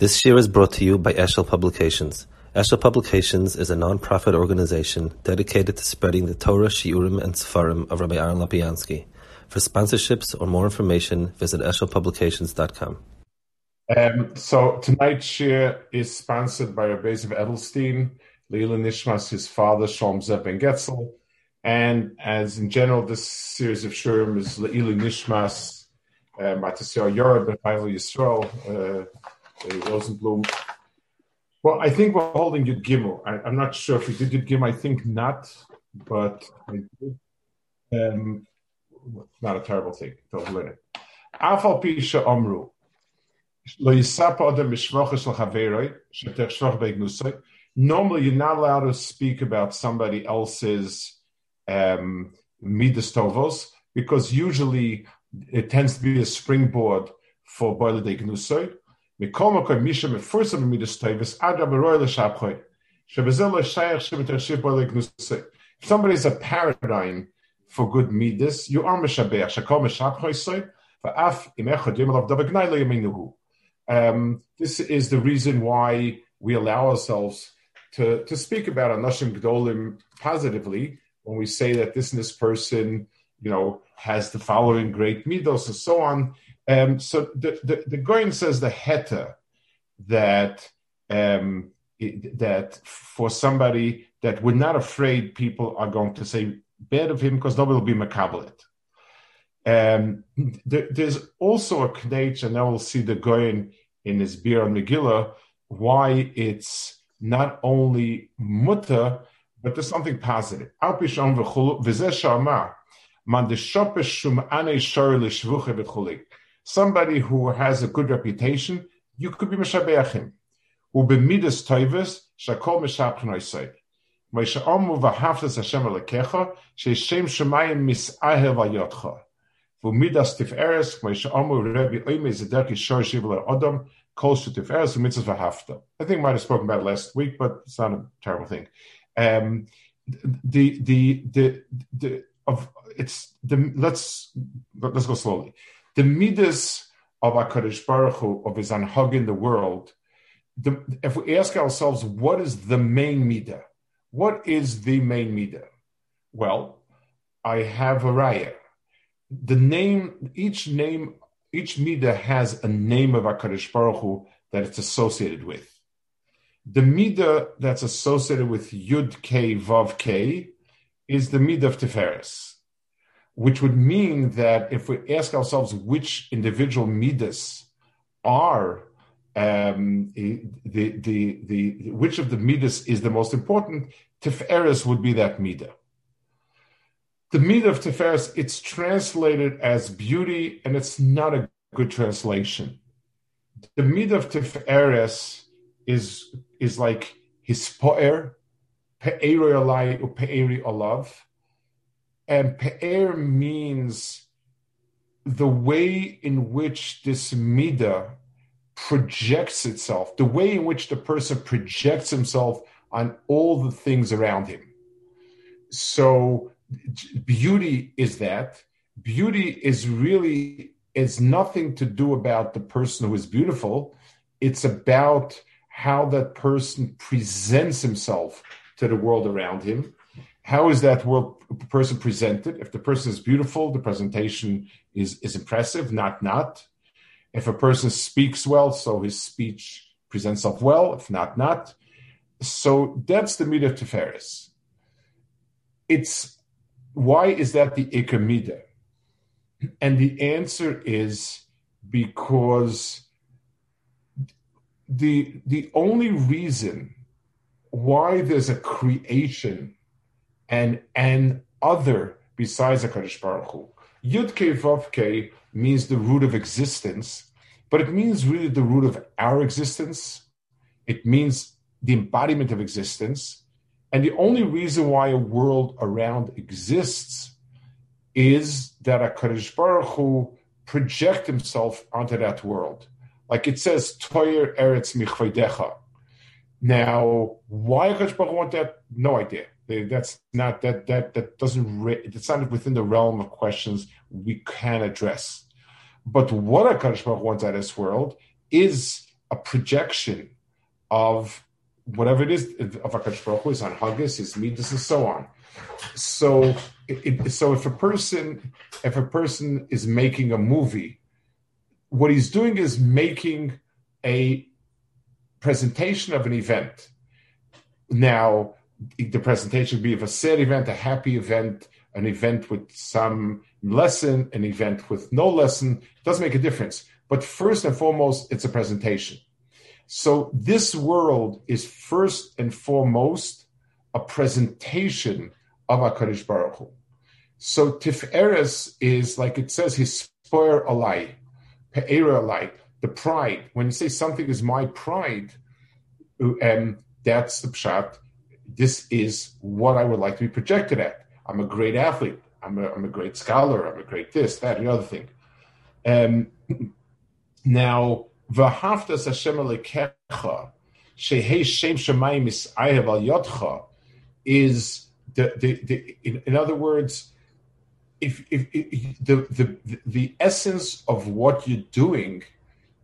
This year is brought to you by Eshel Publications. Eshel Publications is a non-profit organization dedicated to spreading the Torah, Shiurim, and Sefarim of Rabbi Aaron Lapiansky. For sponsorships or more information, visit eshelpublications.com. Um, so tonight's share is sponsored by Rabbi of Edelstein, Leila Nishmas, his father, Shalom Zev Ben Getzel, and as in general, this series of shirim is Leila Nishmas, uh, Matasio Yoreb, Ben Yisrael, uh, Rosenblum. Well, I think we're holding Yud Gimel. I, am not sure if we did Yud Gimel. I think not, but I did. Um, not a terrible thing. Don't learn it. Afal Pisha Omru. Normally, you're not allowed to speak about somebody else's um, midas tovos because usually it tends to be a springboard for boiler de. If somebody is a paradigm for good midas, you are meshabeach. Meshapchoy soy. Um, this is the reason why we allow ourselves to, to speak about Anashim Gdolim positively when we say that this and this person, you know, has the following great midos and so on. Um, so the, the, the Goyen says the heta that um, it, that for somebody that we're not afraid people are going to say bad of him because nobody will be makabelit. Um, there, there's also a knech, and now we'll see the Goyen in his beer on Megillah, why it's not only mutter, but there's something positive. Somebody who has a good reputation, you could be mishabeach him. Ubemidas toivus shakol mishapchen oisay. Moshe Omu v'haftas Hashem alekecha sheishem shemayim misahev ayotcha. V'midas tiferes Moshe Omu Rebbe Oime zederki shor shiv Adam Kol Tiferes Mitzvah Hafta. I think I might have spoken about last week, but it's not a terrible thing. Um, the the the the of it's the let's let's go slowly. The midas of Hakadosh Baruch Hu of his anhug in the world. The, if we ask ourselves, what is the main midah? What is the main midah? Well, I have a raya. The name, each name each midah has a name of Hakadosh Baruch Hu that it's associated with. The midah that's associated with Yud K Vav K is the midah of Tiferes, which would mean that if we ask ourselves which individual midas are um, the, the, the, which of the midas is the most important, Tiferes would be that midah. The midah of Tiferes, it's translated as beauty, and it's not a good translation. The midah of Tiferes is is like hispoer, pe'eri alai u'pe'eri olav, and pe'er means the way in which this midah projects itself, the way in which the person projects himself on all the things around him. So beauty is that. Beauty is really it's nothing to do about the person who is beautiful. It's about how that person presents himself to the world around him. How is that world person presented? If the person is beautiful, the presentation is, is impressive, not not. If a person speaks well, so his speech presents itself well, if not, not. So that's the midah Tiferes. It's why is that the midah? And the answer is because the the only reason why there's a creation and an other besides Hakadosh Baruch Hu. Yud Ke Vav Ke means the root of existence, but it means really the root of our existence. It means the embodiment of existence, and the only reason why a world around exists is that HaKadosh Baruch Hu project himself onto that world. Like it says, Toyer Eretz. Now, why HaKadosh Baruch Hu want that? No idea. That's not, that, that, that doesn't, it's not within the realm of questions we can address. But what HaKadosh Baruch wants out of this world is a projection of whatever it is of Hakadosh Baruch Hu, his anhagas, his midas, and so on. So, it, so if a person if a person is making a movie, what he's doing is making a presentation of an event. Now, the presentation be of a sad event, a happy event, an event with some lesson, an event with no lesson. It doesn't make a difference. But first and foremost, it's a presentation. So this world is first and foremost a presentation of HaKadosh Baruch Hu. So Tiferes is, like it says, his spoir alai, pe'era alai, the pride. When you say something is my pride, um, that's the pshat. This is what I would like to be projected at. I'm a great athlete. I'm a, I'm a great scholar. I'm a great this, that, the other thing. Um, now, V'haftas Hashem alekecha, shehei shem shemayim al yotcha, is the, the, the in, in other words, if, if, if, the, the the essence of what you're doing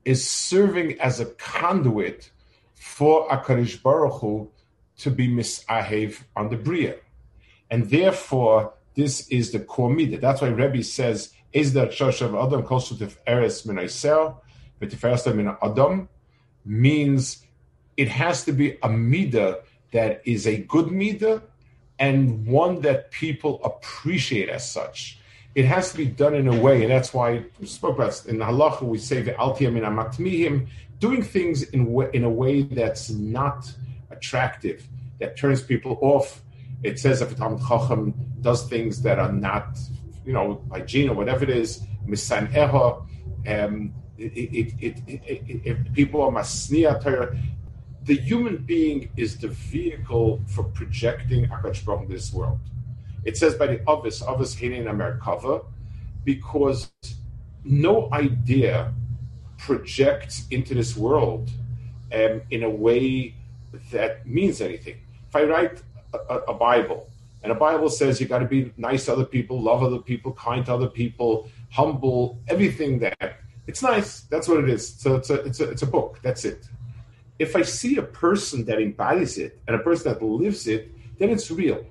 is serving as a conduit for Akarish Baruch Hu to be misahev on the bria, and therefore this is the core midah. That's why Rebbe says, "Is that shoshav adam konsultative eres minaisel." V'tiferesta min adam means it has to be a midah that is a good midah and one that people appreciate as such. It has to be done in a way, and that's why we spoke about in the halacha we say the altia min amatmihim, doing things in in a way that's not attractive, that turns people off. It says if a Talmud Chacham does things that are not, you know, hygiene or whatever it is, misan eha, um, it, it, it, people are masnia Torah. The human being is the vehicle for projecting Akash Baruch this world. It says by the obvious, obvious Hinin Amerikava, because no idea projects into this world um, in a way that means anything. If I write a, a Bible, and a Bible says you got to be nice to other people, love other people, kind to other people, humble, everything that it's nice. That's what it is. So it's a, it's a, it's a book. That's it. If I see a person that embodies it and a person that lives it, then it's real.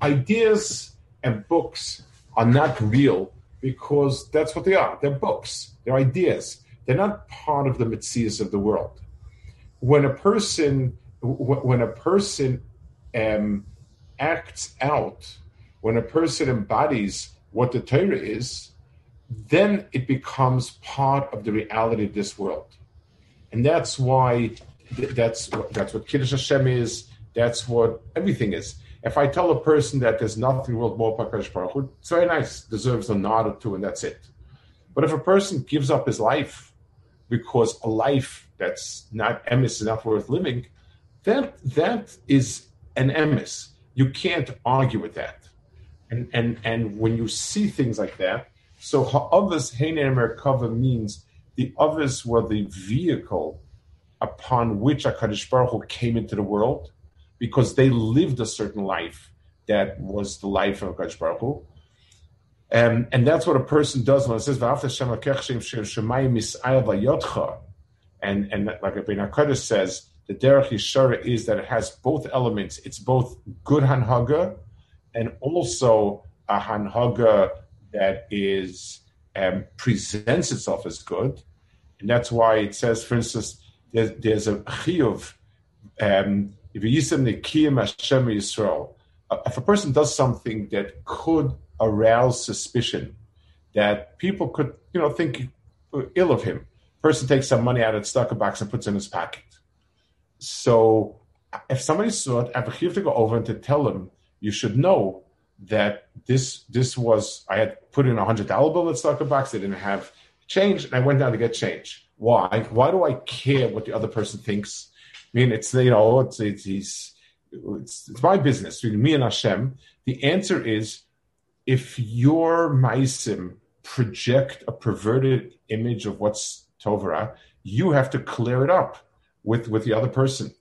Ideas and books are not real because that's what they are. They're books. They're ideas. They're not part of the mitzias of the world. When a person, when a person um, acts out, when a person embodies what the Torah is, then it becomes part of the reality of this world. And that's why that's that's what Kiddush Hashem is. That's what everything is. If I tell a person that there's nothing worth more Pakash Baruch Hu, it's very nice, deserves a nod or two, and that's it. But if a person gives up his life because a life that's not emis is not worth living, that that is an emis. You can't argue with that. And and and when you see things like that, so ha'avas heiner merkava means the others were the vehicle upon which HaKadosh Baruch Hu came into the world because they lived a certain life that was the life of HaKadosh Baruch Hu. Um, and that's what a person does when it says, and, and like Rabbi HaKadosh says, the Derech Yishara is that it has both elements. It's both good Hanhaga and also a Hanhaga that is um, presents itself as good, and that's why it says, for instance, there's, there's a chiyuv. Um, if you use the kiyam Hashem Yisrael, if a person does something that could arouse suspicion, that people could, you know, think ill of him. Person takes some money out of the tzedakah box and puts it in his pocket. So, if somebody saw it, I have to go over and to tell him, you should know that this this was I had put in a hundred dollar bill at the tzedakah box. They didn't have change, and I went down to get change. Why? Why do I care what the other person thinks? I mean, it's you know, it's it's it's, it's, it's my business between me and Hashem. The answer is if your maisim project a perverted image of what's Tovara, you have to clear it up with with the other person.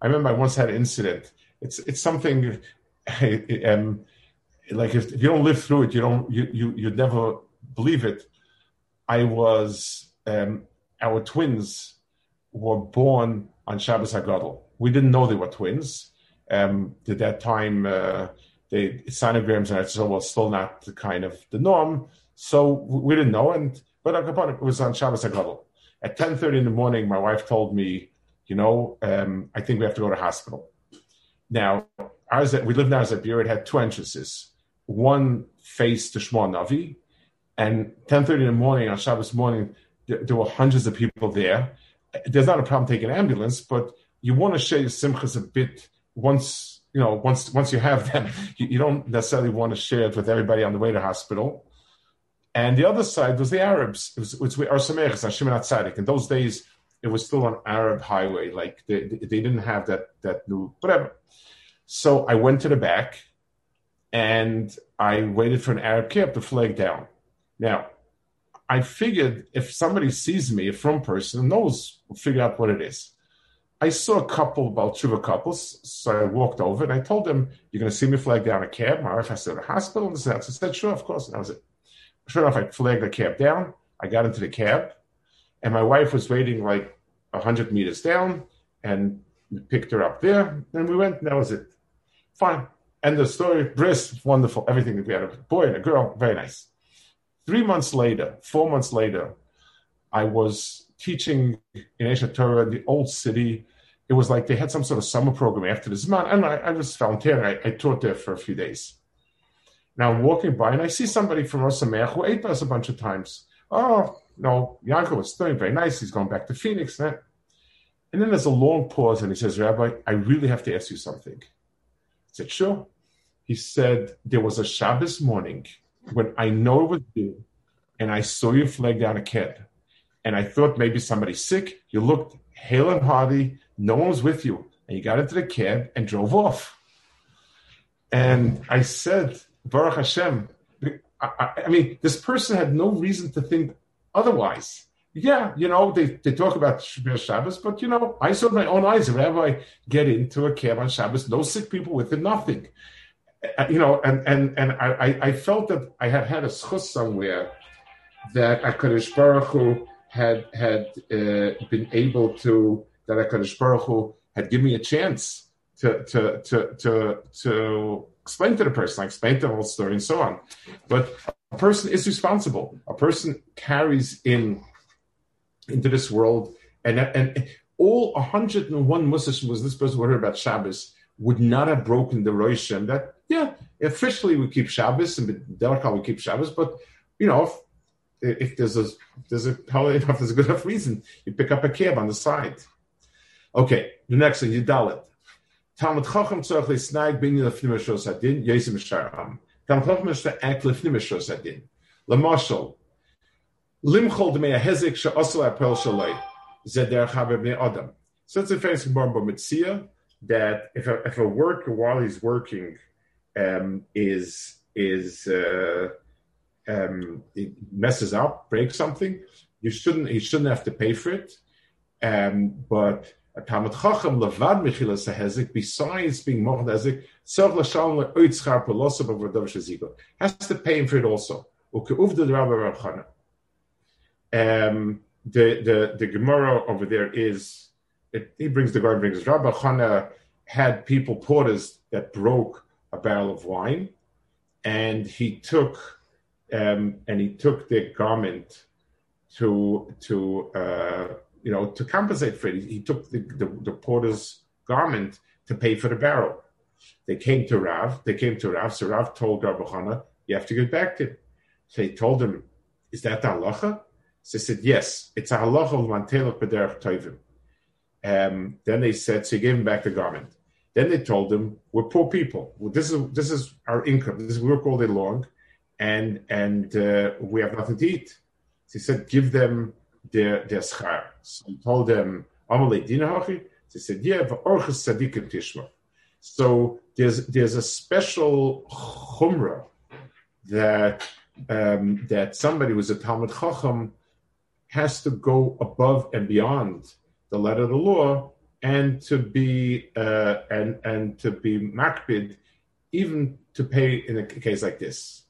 I remember I once had an incident. It's it's something um, like if, if, you don't live through it, you don't you you you'd never believe it. I was um, our twins were born on Shabbos Hagadol. We didn't know they were twins. Um, at that time, uh, they sonograms and so was still not the kind of the norm. So we didn't know. And but it was on Shabbos Hagadol. At ten thirty in the morning, my wife told me, you know, um, I think we have to go to hospital. Now, ours we lived in Arzabir, it had two entrances. One faced the Shmon Navi, and 10.30 in the morning on Shabbos morning, there, there, were hundreds of people there. There's not a problem taking an ambulance, but you want to share your simchas a bit once, you know, once once you have them. You, you don't necessarily want to share it with everybody on the way to hospital. And the other side was the Arabs. It was, it was Arsamechas, Shimon Atzadik. In those days, it was still an Arab highway. Like they, they didn't have that that new whatever. So I went to the back, and I waited for an Arab cab to flag down. Now, I figured if somebody sees me, a from person, knows, will figure out what it is. I saw a couple, about two couples, so I walked over and I told them, "You're going to see me flag down a cab." My wife has to the hospital. And so I said, "Sure, of course." And that was it. Sure enough, I flagged the cab down. I got into the cab and my wife was waiting like a hundred meters down, and picked her up there, and we went. And that was it. Fine. End of story. Bris, wonderful. Everything that we had a boy and a girl, very nice. Three months later, four months later, I was teaching in Aish HaTorah in the old city. It was like they had some sort of summer program after the Zman, and I, I was volunteering. I, I, taught there for a few days. Now I'm walking by and I see somebody from Rosameach who ate us a bunch of times. Oh, no, Yanko was doing very nice. He's going back to Phoenix. And then there's a long pause, and he says, Rabbi, I really have to ask you something. I said, Sure. He said, There was a Shabbos morning when I know it was you, and I saw you flag down a kid. And I thought maybe somebody's sick. You looked hale and hearty, no one was with you. And you got into the cab and drove off. And I said, Baruch Hashem, I, I, mean, this person had no reason to think otherwise. Yeah, you know, they, they talk about Shabbos, but you know, I saw my own eyes. Whenever I get into a cab on Shabbos, no sick people with it, nothing. Uh, you know, and and and I, I felt that I had had a schus somewhere that Hakadosh Baruch Hu had had uh, been able to that Hakadosh Baruch Hu had given me a chance to to to to to explain to the person, I explain the whole story and so on. But a person is responsible. A person carries in into this world, and and all 101 Muslims was this person would heard about Shabbos would not have broken the Roshim that yeah officially we keep Shabbos and Delakal we keep Shabbos, but you know if, if there's a there's a if there's a good enough reason you pick up a cab on the side. Okay, the next thing you dalit. Talmud Chacham tzorch leisnaig bin lefnim shos adin yesim. Talmud Chacham is to act lefnim shos adin. Lamashal limchol dmei bnei adam. So it's a famous Gemara Mitzia that if a, if a worker while he's working um, is is uh, um, messes up, breaks something, you shouldn't he shouldn't have to pay for it. Um, but a Talmud Chacham levad mechila sehezik, besides being mochad ezik, tzarch l'shalom le'oit schar pelosa b'vadav shezigo. Has to pay him for it also. Uke'uv the Rabbi Rav Chana. Um, the, the, the Gemara over there is, it, he brings the guard brings Rabbi Chana had people, porters, that broke a barrel of wine, and he took, um, and he took their garment to, to, uh, you know, to compensate for it, he took the, the, the, porter's garment to pay for the barrel. They came to Rav. They came to Rav. So Rav told Rabbi Chana, "You have to get back to him." So he told him, "Is that the halacha?" So he said, "Yes, it's a halacha of mantelach b'derech tovim." Um, then they said, so he gave him back the garment. Then they told him, "We're poor people. This is this is our income. This is work all day long, and and uh, we have nothing to eat." So he said, "Give them their their schar. So he told them, Amalei Dinahachi. They said, Yeah, Orchis Sadikim Tishma. So there's there's a special chumrah that um, that somebody who's a Talmud Chacham has to go above and beyond the letter of the law and to be uh, and and to be makbid, even to pay in a case like this.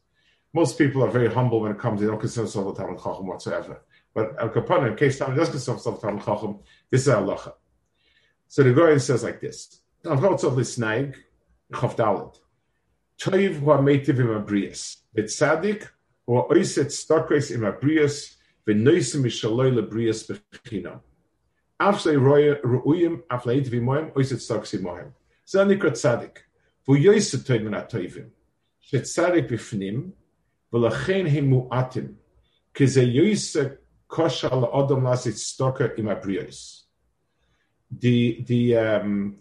Most people are very humble when it comes; they don't consider themselves a Talmud Chacham whatsoever. But Al Kapanim, in case someone does consider himself Talmud Chacham, this is halacha. So the Goyen says like this: Avchotzov lisnaig chavdalit. Toiv wa meitiv imabrius. Betzadik or oiset stokres imabrius v'noisim mishaloi lebrius bechinam. Afsei rouyim afleit v'moim oiset stokres imoim. Zanikra tzadik. V'yoiset toiv min atoivim. Shetzadik b'fnim v'lachein himuatim. Kize yoiset koshal Adam lasit stoker imabrios. The the um,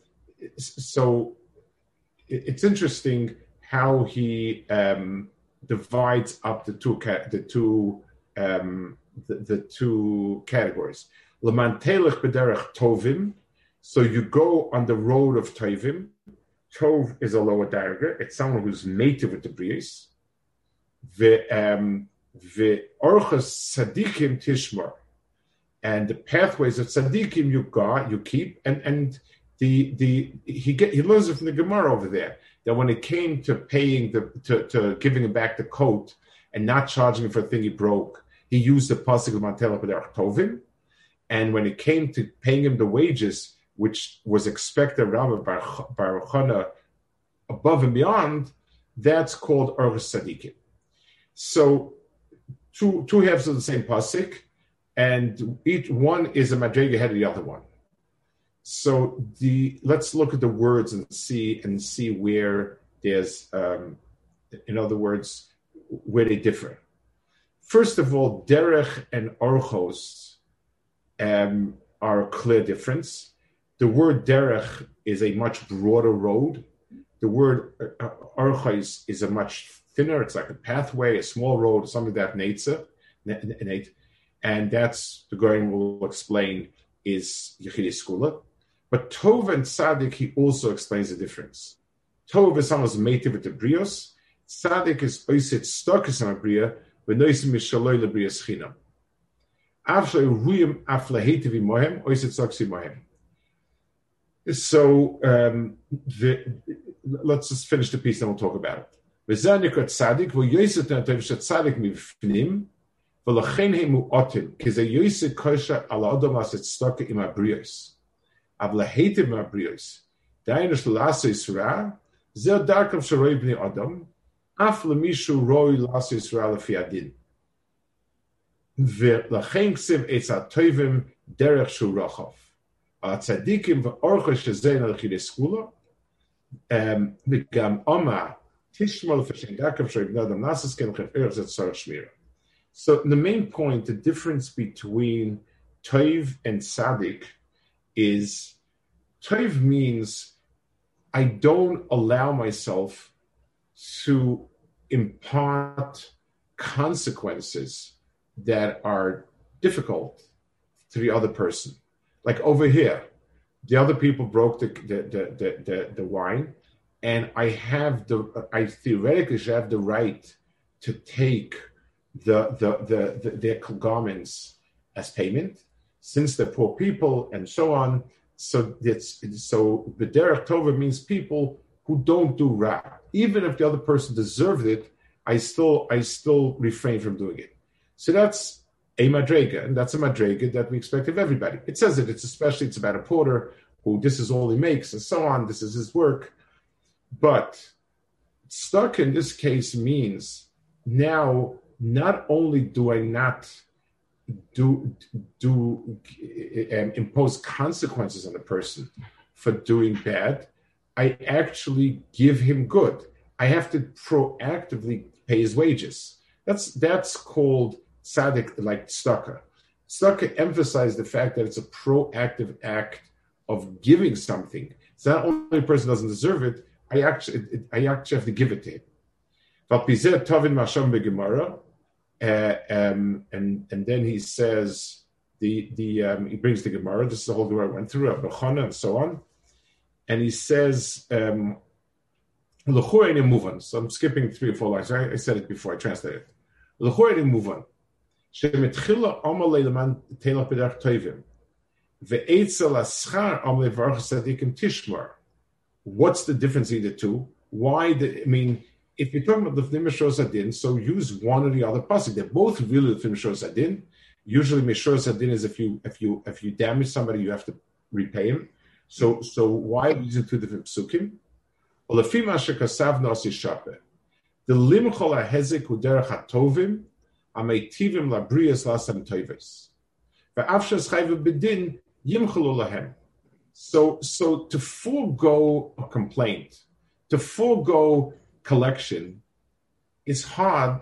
so it's interesting how he um, divides up the two the two um, the, the two categories. Lemantelech b'derech tovim. So you go on the road of tovim. Tov is a lower dagger. It's someone who's native with the brios. The um, the orchos tzadikim tishmar, and the pathways of tzadikim you got, you keep, and and the the he get he learns it from the Gemara over there that when it came to paying the to, to giving him back the coat and not charging him for a thing he broke, he used the pasuk of Mantela Tovim, and when it came to paying him the wages, which was expected Rabbi Baruch above and beyond, that's called Orchos Tzadikim. So two two halves of the same pasuk, and each one is a madrega ahead of the other one. So the let's look at the words and see and see where there's, um, in other words, where they differ. First of all, derech and orchos um, are a clear difference. The word derech is a much broader road. The word uh, orchos is a much thinner. It's like a pathway, a small road, something that nature, and that's the going will explain is Yechidei Skula. But Tov and Sadik, he also explains the difference. Tov is someone's mative with the brios. Sadik is oisit stokus on a bria, but noisim mishaloi lebrios chinam. After ruyim aflahetiv imohem, oisit stokus imohem. So um, the, let's just finish the piece, and we'll talk about it. וזה נקרא צדיק, והוא יויסת נתב שצדיק מבפנים, ולכן הם מועטים, כי זה יויסת כושר על האדם לעשות צדוקה עם הבריאס. אבל להיטיב מהבריאס, דהיינו של לעשות רע, זהו דרכם של רואי בני אדם, אף למישהו רואי לעשות רע לפי הדין. ולכן כסיב עץ הטובים דרך שהוא רחב. הצדיקים ואורכו שזה נלכי סגולה, וגם אומר so the main point, the difference between Toiv and Sadik is Toiv means I don't allow myself to impart consequences that are difficult to the other person. Like over here, the other people broke the the the the, the, the wine and I have the I theoretically should have the right to take the the the, the their garments as payment since they're poor people and so on. So it's so the derech tova means people who don't do ra. Even if the other person deserved it, I still I still refrain from doing it. So that's a madrega, and that's a madrega that we expect of everybody. It says that it's especially it's about a porter who this is all he makes and so on. This is his work. But stuck in this case means now not only do I not do do um, impose consequences on the person for doing bad, I actually give him good. I have to proactively pay his wages. That's that's called sadik like stucker. Stucker emphasized the fact that it's a proactive act of giving something. It's not only the person doesn't deserve it, I actually, I actually have to give it to him. But Tovin Masham Gemara, uh, um, and and then he says the the um, he brings the Gemara. This is the whole Gemara I went through, Abachana and so on, and he says um, So I'm skipping three or four lines. I, I said it before. I translated. L'chorein muvan. שמתחילה עמל למען תלך בדרך טובים, ואצל השכר עמל לברך צדיקים תשמר what's the difference in the two? Why the, I mean, if you're talking about the Fnimashos Adin, so use one or the other pasuk. They're both really the Fnimashos Adin. Usually, Mishur Sadin is if you if you if you damage somebody, you have to repay him. So so why using two different psukim? The limchol ahezik uderach hatovim ameitivim labrias lasam toives. Ve'afshas chayv bedin yimchalu lahem. So, so to forego a complaint, to forego collection, is hard,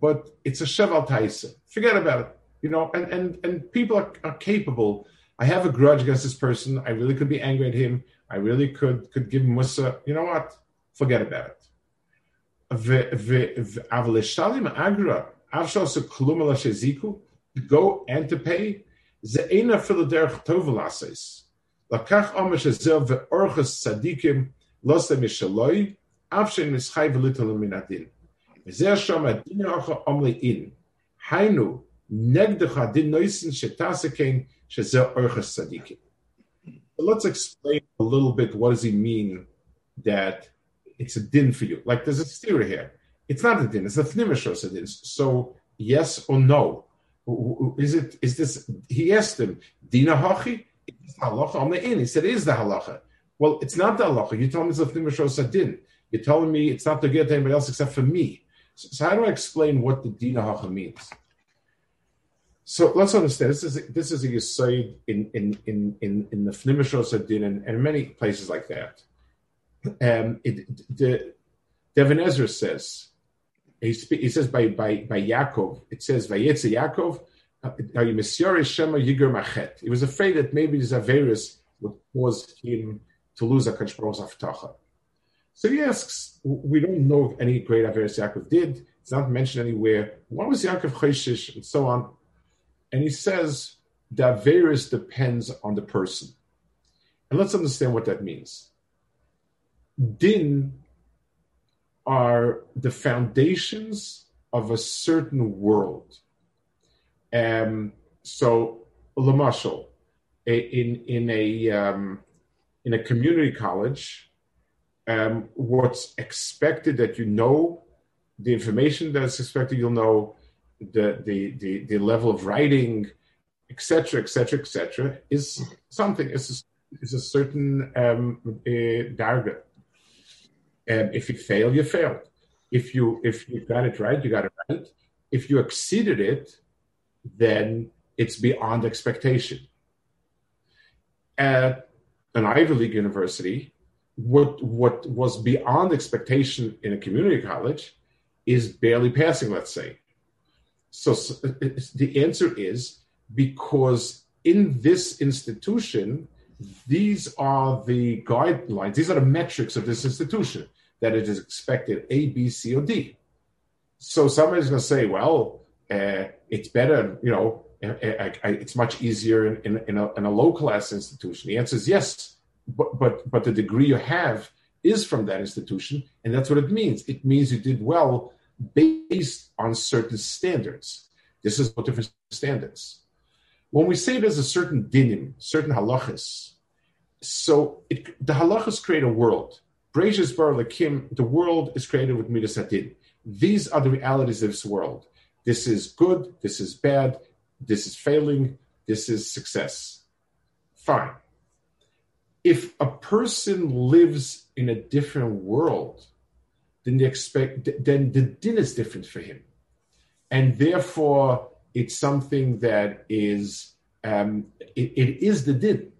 but it's a sheval taisa. Forget about it. You know, and, and, and people are, are capable. I have a grudge against this person. I really could be angry at him. I really could could give him musa. You know what? Forget about it. Go and to pay. Let's explain a little bit what does he mean that it's a din for you. Like there's a theory here. It's not a din. It's a thnimishos a din. So yes or no? Is it? Is this? He asked him dina hochi it's halacha on the in. He said, is the halacha. Well, it's not the halacha. You told me it's a sadin. You're telling me it's not to get to anybody else except for me. So, so how do I explain what the dina hacha means? So let's understand. This is this is a yisoid in in in in in the fnimishos adin and, and many places like that. Um, it, the Devin Ezra says he, he says by by by Yaakov. It says Vayetze Yaakov he was afraid that maybe this Averis would cause him to lose a Baruch's Aftacha. So he asks, we don't know if any great Averis Yaakov did. It's not mentioned anywhere. What was Yaakov Choshish and so on? And he says the Averis depends on the person. And let's understand what that means. Din are the foundations of a certain world um, so, Lamashal, in in a um, in a community college, um, what's expected that you know, the information that's expected you'll know, the the the, the level of writing, etc., etc., etc., is something. is a, it's a certain um, uh, darga. Um, if you fail, you failed. If you if you got it right, you got it right. If you exceeded it, then it's beyond expectation. At an Ivy League university, what what was beyond expectation in a community college is barely passing, let's say. So, so the answer is because in this institution, these are the guidelines, these are the metrics of this institution that it is expected A, B, C, or D. So somebody's going to say, well, uh, it's better, you know, it's much easier in, in, in, a, in a low class institution. The answer is yes, but, but, but the degree you have is from that institution, and that's what it means. It means you did well based on certain standards. This is what different standards. When we say there's a certain dinim, certain halachas, so it, the halachas create a world. Breishis bar lakim, the world is created with midas hadin. These are the realities of this world. This is good, this is bad, this is failing, this is success. Fine. If a person lives in a different world, then they expect then the din is different for him. And therefore it's something that is um, it, it is the din.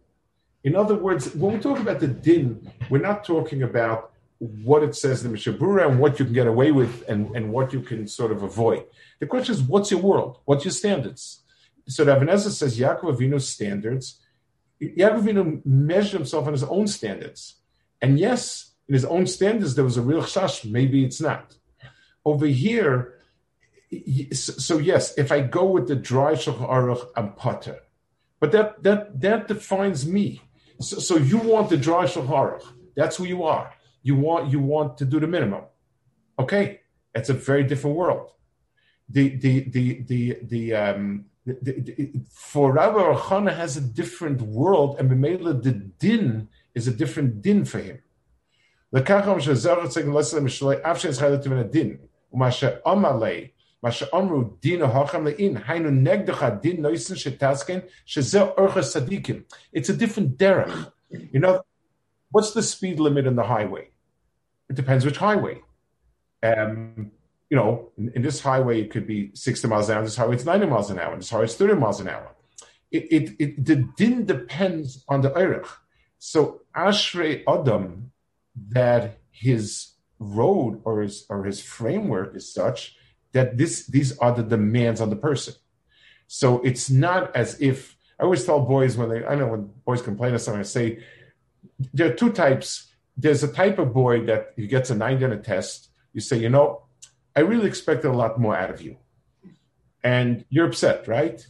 In other words, when we talk about the din, we're not talking about what it says in the Mishabura and what you can get away with and, and what you can sort of avoid. The question is, what's your world? What's your standards? So Rav Nezah says Yaakov Avinu's standards. Yaakov Avinu measured himself on his own standards. And yes, in his own standards, there was a real chash. Maybe it's not. Over here, so yes, if I go with the dry shulchan aruch, I'm potter. But that that that defines me. So, so you want the dry shulchan aruch. That's who you are. You want you want to do the minimum. Okay, it's a very different world. The the the the the um for Rabbi Archana has a different world, and B'meila the din is a different din for him. It's a different derech. You know, what's the speed limit on the highway? It depends which highway. Um, you know, in, in, this highway, it could be 60 miles an hour. This highway, it's 90 miles an hour. This highway, it's 30 miles an hour. It, it, it the din depends on the Eirich. So, Ashrei Adam, that his road or his, or his framework is such that this, these are the demands on the person. So it's not as if, I always tell boys when they, I know when boys complain of something, I say, there are two types. There's a type of boy that he gets a 90 on a test. You say, you know, I really expected a lot more out of you. And you're upset, right?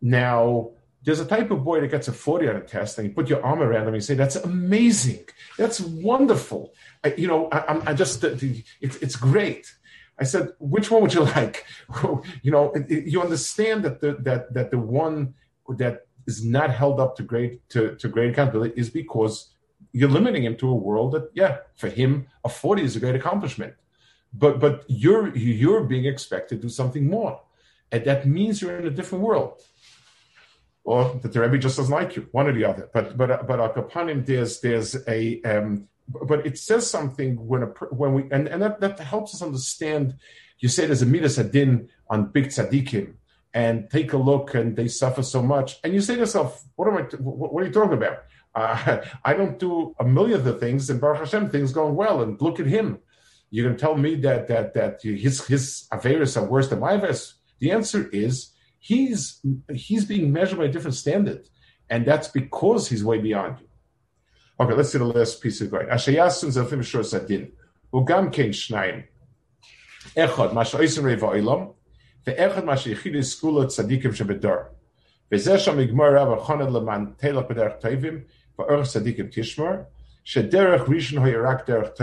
Now, there's a type of boy that gets a 40 on a test and you put your arm around him and you say, that's amazing. That's wonderful. I, you know, I, I just, it's, it's great. I said, which one would you like? you know, you understand that the, that, that the one that is not held up to great, to, to great accountability is because you're limiting him to a world that, yeah, for him, a 40 is a great accomplishment but but you're you're being expected to do something more, and that means you're in a different world, or that the Rebbe just doesn't like you, one or the other. But but but him, there's there's a um, but it says something when a when we and, and that, that helps us understand. You say there's a midas adin on big tzaddikim, and take a look, and they suffer so much, and you say to yourself, "What am I? What are you talking about? Uh, I don't do a million of the things, and Baruch Hashem, things going well, and look at him." Going to tell me that that that his his Averis are worse than my Averis? The answer is he's he's being measured by a different standard, and that's because he's way beyond you. Okay, let's see the last piece of going. Ashayasun zafim shor sadin. Ugam kein shnayim. Echad masha oisim reva oilam. Ve'echad masha yichid skula tzadikim shebedar. Ve'zeh sham igmar rav achoned leman telach b'derech toivim. Tzadikim tishmar. Shederech rishon derech.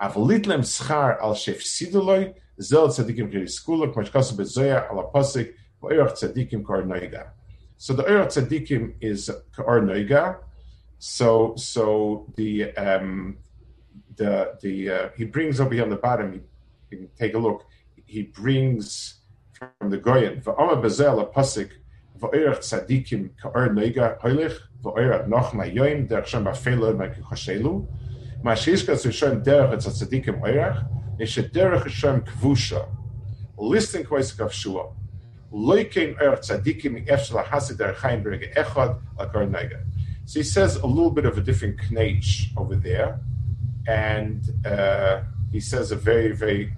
Avolitlem schar al shefsidoloi, zel tzadikim bezoya al tzadikim noiga. So the oirach tzadikim is kor noiga. So so the um, the the uh, he brings over here on the bottom. You, can take a look. He brings from the Goyen v'ama bezel a pasik tzadikim hoilich noch shem a tzaddikim oirach, Hashem kvusha. Chaim berge echad. So he says a little bit of a different knach over there, and uh, he says a very, very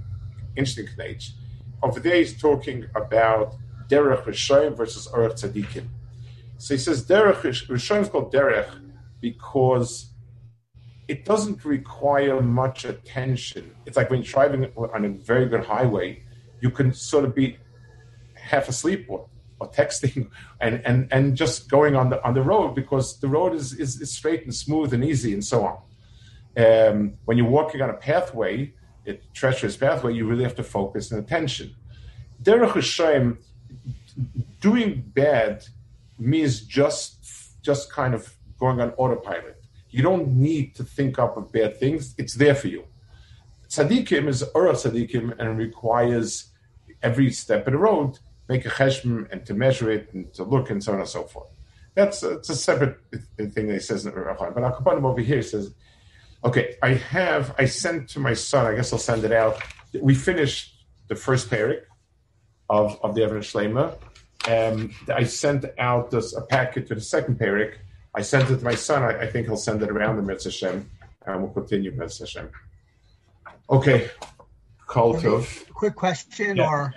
interesting knach. Over there he's talking about derech Rishayim versus Orach Tzaddikim. So he says derech Rishayim is called derech because it doesn't require much attention. It's like when you're driving on a very good highway, you can sort of be half asleep or, or texting and, and, and just going on the on the road because the road is, is, is straight and smooth and easy and so on. Um, when you're walking on a pathway, a treacherous pathway, you really have to focus and attention. Derech Hashem, doing bad means just just kind of going on autopilot you don't need to think up of bad things. It's there for you. Tzadikim is Ura Tzadikim and requires every step of the road make a cheshm and to measure it and to look and so on and so forth. That's a, it's a separate thing that he says in the Rachman. But Akapanim over here says, okay, I have, I sent to my son, I guess I'll send it out. We finished the first parak of, of the Evan Shlema. and I sent out this, a packet to the second parak I sent it to my son. I, I think he'll send it around the Mitzvah Hashem, and we'll continue Mitzvah Hashem. Okay, Kultov. Quick question, yeah. or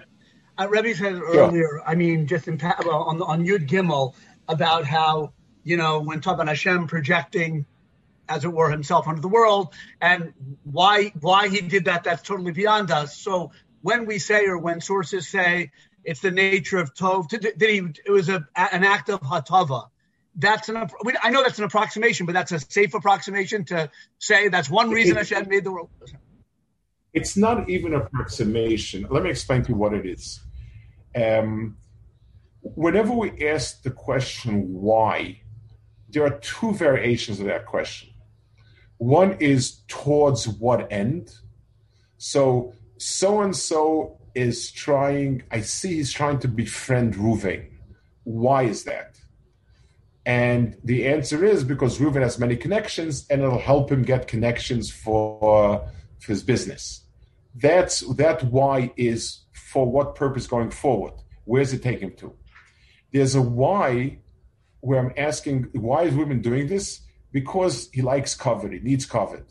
uh, Rebbe said earlier. I mean, just in well, on on Yud Gimel about how you know when talking about Hashem projecting, as it were, himself onto the world, and why why he did that. That's totally beyond us. So when we say, or when sources say, it's the nature of Tov. Did, he? It was a, an act of Hatava that's an I know that's an approximation, but that's a safe approximation to say that's one reason it, Hashem made the world. It's not even approximation. Let me explain to you what it is. Um, whenever we ask the question why, there are two variations of that question. One is towards what end? So so and so is trying, I see he's trying to befriend Ruvain. Why is that? And the answer is because Reuven has many connections and it'll help him get connections for, for his business. That's that why is for what purpose going forward? Where's it taking him to? There's a why where I'm asking why is Reuven doing this? Because he likes covet, he needs covet.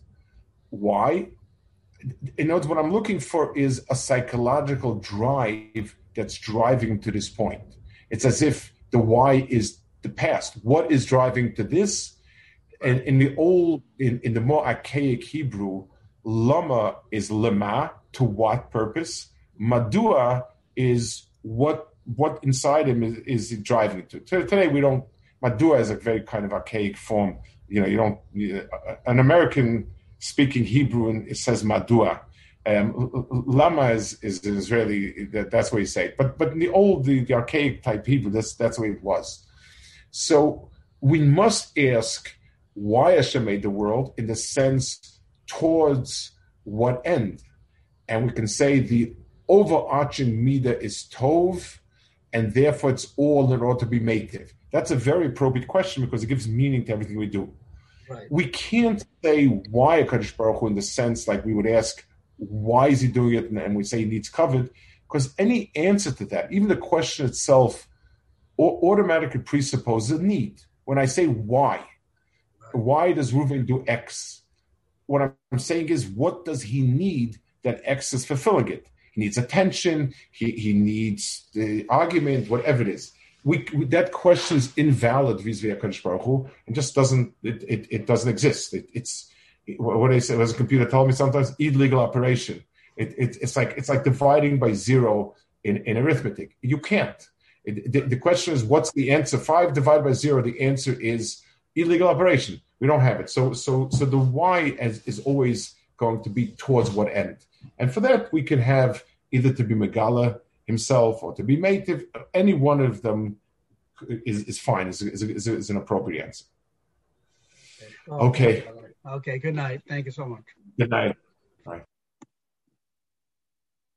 Why? In other words, what I'm looking for is a psychological drive that's driving to this point. It's as if the why is the past. What is driving to this? And in the old, in, in the more archaic Hebrew, lama is lema, to what purpose? Madua is what what inside him is, is driving to. Today we don't. Madua is a very kind of archaic form. You know, you don't. Uh, an American speaking Hebrew and it says Madua. Um, lama is, is Israeli. That, that's what you say. But but in the old, the, the archaic type Hebrew, that's that's the way it was. So we must ask why Hashem made the world in the sense towards what end. And we can say the overarching midah is tov, and therefore it's all in order to be mative. That's a very appropriate question because it gives meaning to everything we do. Right. We can't say why a Kadosh Baruch Hu in the sense like we would ask, why is he doing it? And we say he needs kavod, because any answer to that, even the question itself, automatically presupposes a need. When I say why, why does Reuven do X? What I'm saying is, what does he need that X is fulfilling it? He needs attention. He, he needs the argument, whatever it is. We, we, that question is invalid vis-a-vis Hakadosh Baruch Hu, and just doesn't it, it, it doesn't exist. It, it's what I say as a computer told me sometimes illegal operation. It, it, it's like it's like dividing by zero in, in arithmetic. You can't. It, the, the, question is, what's the answer? Five divided by zero. The answer is illegal operation. We don't have it. So, so, so the why is, is always going to be towards what end. And for that, we can have either to be Megala himself or to be native. Any one of them is, is fine. Is, is, is, is an appropriate answer. Okay. Okay. Good night. Thank you so much. Good night.